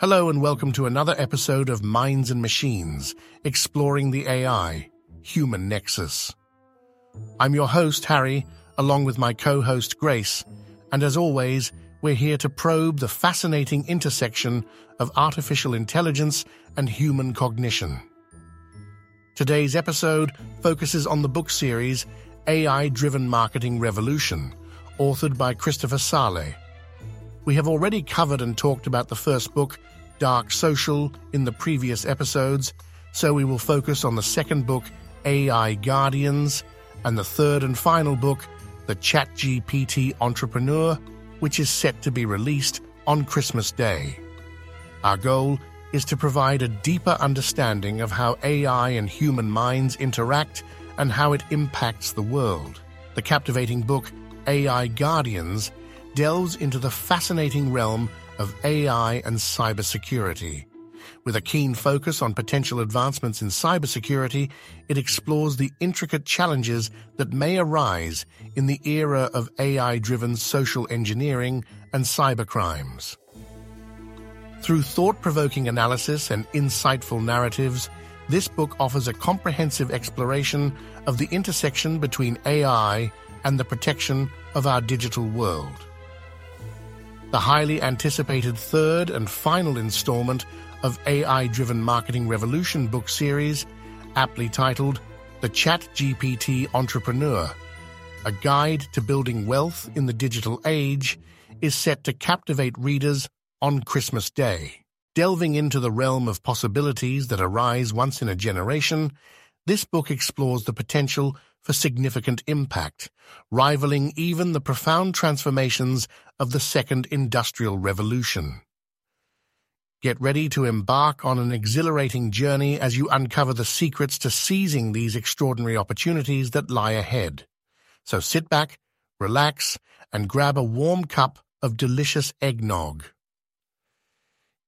Hello and welcome to another episode of Minds and Machines, exploring the AI, human nexus. I'm your host, Harry, along with my co-host, Grace, and as always, we're here to probe the fascinating intersection of artificial intelligence and human cognition. Today's episode focuses on the book series AI-Driven Marketing Revolution, authored by Christopher Sale. We have already covered and talked about the first book, Dark Social, in the previous episodes, so we will focus on the second book, AI Guardians, and the third and final book, The ChatGPT Entrepreneur, which is set to be released on Christmas Day. Our goal is to provide a deeper understanding of how AI and human minds interact and how it impacts the world. The captivating book, AI Guardians, delves into the fascinating realm of AI and cybersecurity. With a keen focus on potential advancements in cybersecurity, it explores the intricate challenges that may arise in the era of AI-driven social engineering and cybercrimes. Through thought-provoking analysis and insightful narratives, this book offers a comprehensive exploration of the intersection between AI and the protection of our digital world. The highly anticipated third and final installment of AI-driven marketing revolution book series, aptly titled The ChatGPT Entrepreneur, a guide to building wealth in the digital age, is set to captivate readers on Christmas Day. Delving into the realm of possibilities that arise once in a generation, this book explores the potential for significant impact, rivaling even the profound transformations of the Second Industrial Revolution. Get ready to embark on an exhilarating journey as you uncover the secrets to seizing these extraordinary opportunities that lie ahead. So sit back, relax, and grab a warm cup of delicious eggnog.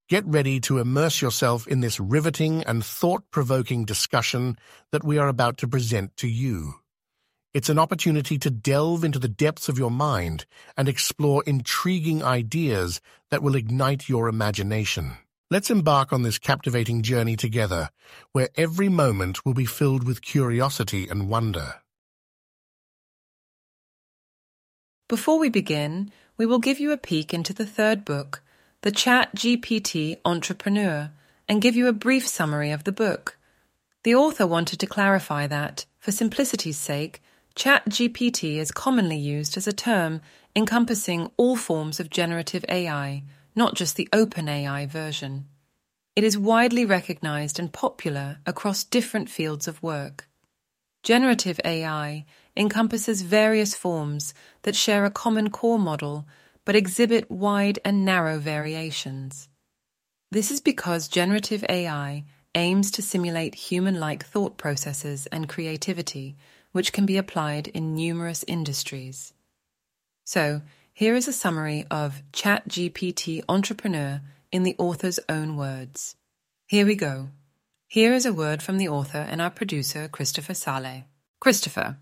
Get ready to immerse yourself in this riveting and thought-provoking discussion that we are about to present to you. It's an opportunity to delve into the depths of your mind and explore intriguing ideas that will ignite your imagination. Let's embark on this captivating journey together, where every moment will be filled with curiosity and wonder. Before we begin, we will give you a peek into the third book, The Chat GPT Entrepreneur, and give you a brief summary of the book. The author wanted to clarify that, for simplicity's sake, ChatGPT is commonly used as a term encompassing all forms of generative AI, not just the OpenAI version. It is widely recognized and popular across different fields of work. Generative AI encompasses various forms that share a common core model but exhibit wide and narrow variations. This is because generative AI aims to simulate human like thought processes and creativity which can be applied in numerous industries. So, here is a summary of ChatGPT Entrepreneur in the author's own words. Here we go. Here is a word from the author and our producer, Christopher Sale. Christopher.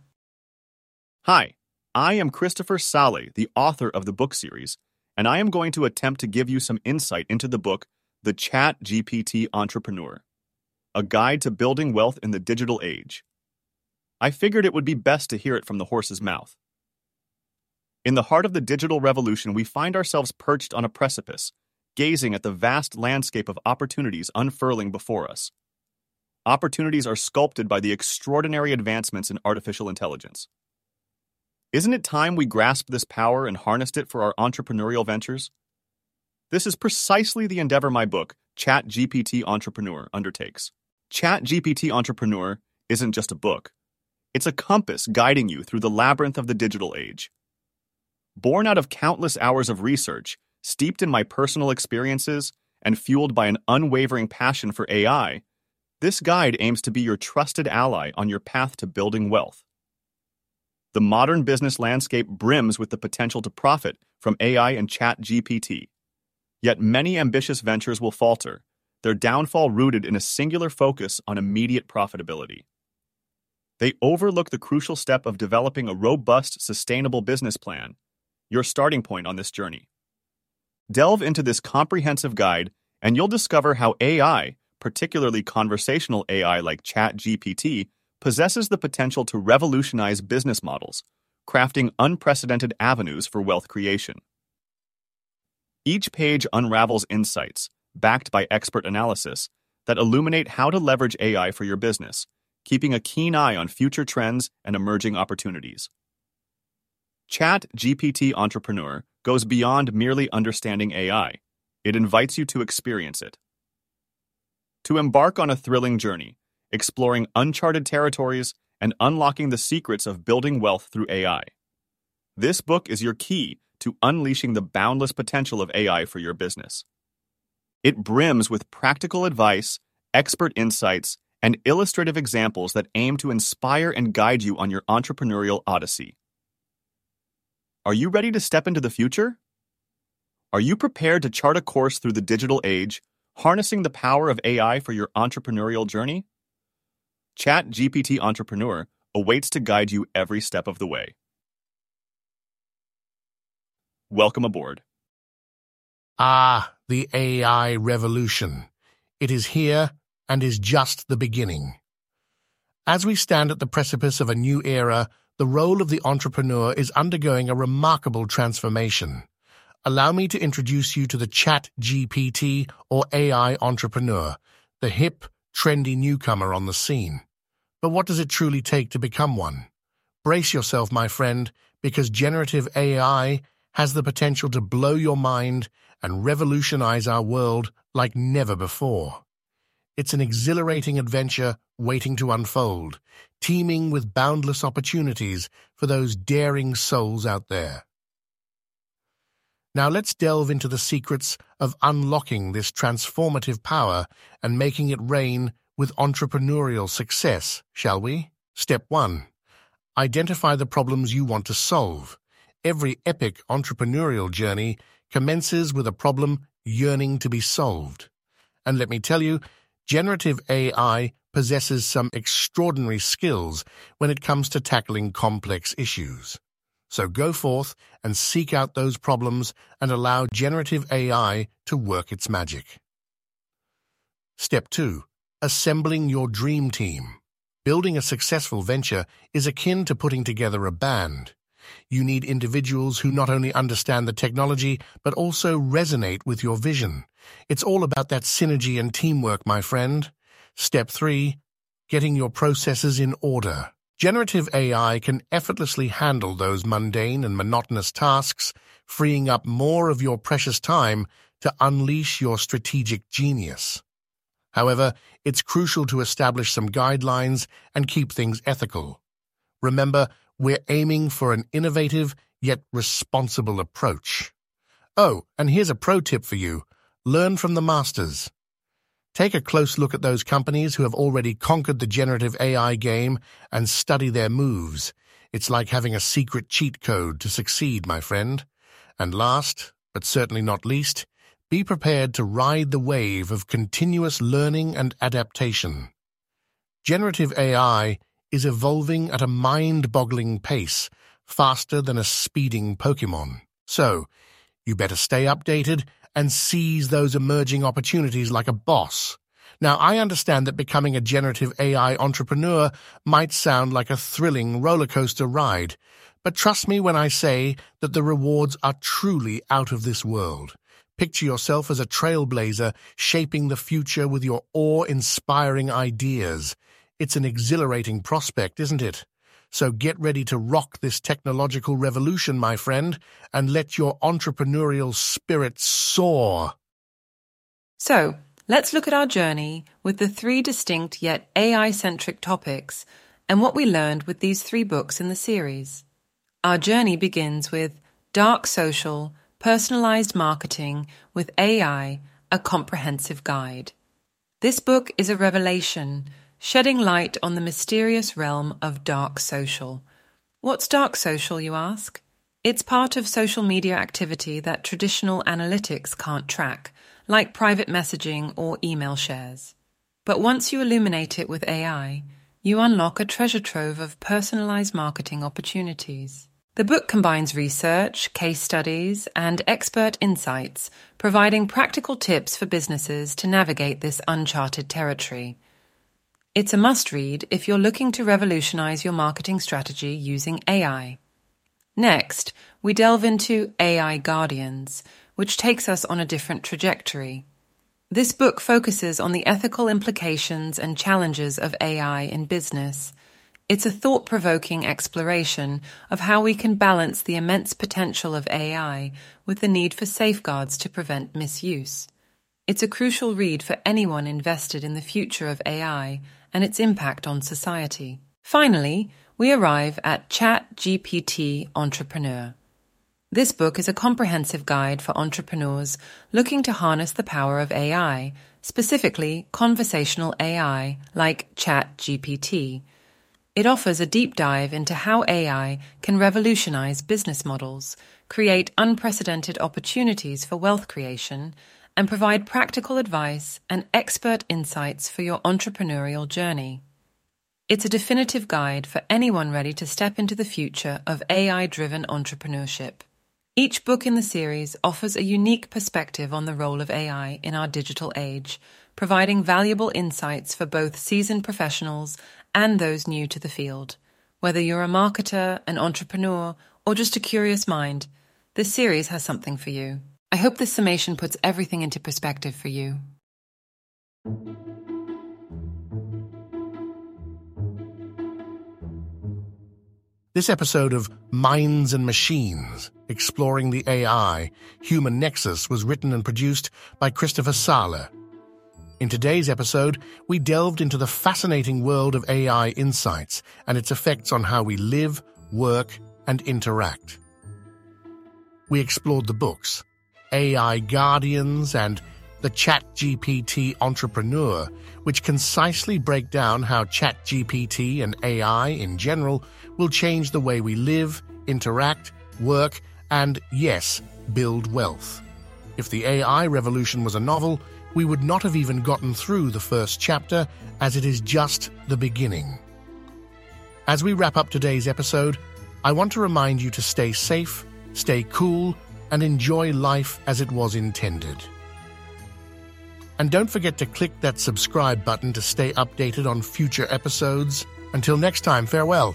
Hi, I am Christopher Sale, the author of the book series, and I am going to attempt to give you some insight into the book, The ChatGPT Entrepreneur A Guide to Building Wealth in the Digital Age. I figured it would be best to hear it from the horse's mouth. In the heart of the digital revolution, we find ourselves perched on a precipice, gazing at the vast landscape of opportunities unfurling before us. Opportunities are sculpted by the extraordinary advancements in artificial intelligence. Isn't it time we grasped this power and harnessed it for our entrepreneurial ventures? This is precisely the endeavor my book, Chat GPT Entrepreneur, undertakes. Chat GPT Entrepreneur isn't just a book. It's a compass guiding you through the labyrinth of the digital age. Born out of countless hours of research, steeped in my personal experiences, and fueled by an unwavering passion for AI, this guide aims to be your trusted ally on your path to building wealth. The modern business landscape brims with the potential to profit from AI and Chat GPT. Yet many ambitious ventures will falter, their downfall rooted in a singular focus on immediate profitability. They overlook the crucial step of developing a robust, sustainable business plan, your starting point on this journey. Delve into this comprehensive guide and you'll discover how AI, particularly conversational AI like ChatGPT, possesses the potential to revolutionize business models, crafting unprecedented avenues for wealth creation. Each page unravels insights, backed by expert analysis, that illuminate how to leverage AI for your business, keeping a keen eye on future trends and emerging opportunities. Chat GPT Entrepreneur goes beyond merely understanding AI. It invites you to experience it. To embark on a thrilling journey, exploring uncharted territories and unlocking the secrets of building wealth through AI. This book is your key to unleashing the boundless potential of AI for your business. It brims with practical advice, expert insights, and illustrative examples that aim to inspire and guide you on your entrepreneurial odyssey. Are you ready to step into the future? Are you prepared to chart a course through the digital age, harnessing the power of AI for your entrepreneurial journey? Chat GPT Entrepreneur awaits to guide you every step of the way. Welcome aboard. Ah, the AI revolution. It is here and is just the beginning. As we stand at the precipice of a new era, the role of the entrepreneur is undergoing a remarkable transformation. Allow me to introduce you to the Chat GPT or AI entrepreneur, the hip, trendy newcomer on the scene. But what does it truly take to become one? Brace yourself, my friend, because generative AI has the potential to blow your mind and revolutionize our world like never before. It's an exhilarating adventure waiting to unfold, teeming with boundless opportunities for those daring souls out there. Now let's delve into the secrets of unlocking this transformative power and making it rain with entrepreneurial success, shall we? Step 1. Identify the problems you want to solve. Every epic entrepreneurial journey commences with a problem yearning to be solved. And let me tell you, generative AI possesses some extraordinary skills when it comes to tackling complex issues. So go forth and seek out those problems and allow generative AI to work its magic. Step 2. Assembling your dream team. Building a successful venture is akin to putting together a band. You need individuals who not only understand the technology, but also resonate with your vision. It's all about that synergy and teamwork, my friend. Step 3. Getting your processes in order. Generative AI can effortlessly handle those mundane and monotonous tasks, freeing up more of your precious time to unleash your strategic genius. However, it's crucial to establish some guidelines and keep things ethical. Remember, we're aiming for an innovative yet responsible approach. Oh, and here's a pro tip for you. Learn from the masters. Take a close look at those companies who have already conquered the generative AI game and study their moves. It's like having a secret cheat code to succeed, my friend. And last, but certainly not least, be prepared to ride the wave of continuous learning and adaptation. Generative AI is evolving at a mind-boggling pace, faster than a speeding Pokemon. So, you better stay updated and seize those emerging opportunities like a boss. Now, I understand that becoming a generative AI entrepreneur might sound like a thrilling roller coaster ride, but trust me when I say that the rewards are truly out of this world. Picture yourself as a trailblazer shaping the future with your awe-inspiring ideas. It's an exhilarating prospect, isn't it? So get ready to rock this technological revolution, my friend, and let your entrepreneurial spirit soar. So, let's look at our journey with the three distinct yet AI centric topics and what we learned with these three books in the series. Our journey begins with Dark Social Personalized Marketing with AI, a comprehensive guide. This book is a revelation shedding light on the mysterious realm of dark social. What's dark social, you ask? It's part of social media activity that traditional analytics can't track, like private messaging or email shares. But once you illuminate it with AI, you unlock a treasure trove of personalized marketing opportunities. The book combines research, case studies, and expert insights, providing practical tips for businesses to navigate this uncharted territory. It's a must read if you're looking to revolutionize your marketing strategy using AI. Next, we delve into AI Guardians, which takes us on a different trajectory. This book focuses on the ethical implications and challenges of AI in business it's a thought provoking exploration of how we can balance the immense potential of AI with the need for safeguards to prevent misuse. It's a crucial read for anyone invested in the future of AI and its impact on society. Finally, we arrive at ChatGPT Entrepreneur. This book is a comprehensive guide for entrepreneurs looking to harness the power of AI, specifically conversational AI like ChatGPT it offers a deep dive into how AI can revolutionize business models, create unprecedented opportunities for wealth creation, and provide practical advice and expert insights for your entrepreneurial journey. It's a definitive guide for anyone ready to step into the future of AI driven entrepreneurship. Each book in the series offers a unique perspective on the role of AI in our digital age, providing valuable insights for both seasoned professionals and those new to the field. Whether you're a marketer, an entrepreneur, or just a curious mind, this series has something for you. I hope this summation puts everything into perspective for you. This episode of Minds and Machines, Exploring the AI Human Nexus, was written and produced by Christopher Sahler in today's episode, we delved into the fascinating world of AI insights and its effects on how we live, work, and interact. We explored the books, AI Guardians and the ChatGPT Entrepreneur, which concisely break down how ChatGPT and AI in general will change the way we live, interact, work, and, yes, build wealth. If the AI revolution was a novel, we would not have even gotten through the first chapter, as it is just the beginning. As we wrap up today's episode, I want to remind you to stay safe, stay cool, and enjoy life as it was intended. And don't forget to click that subscribe button to stay updated on future episodes. Until next time, farewell.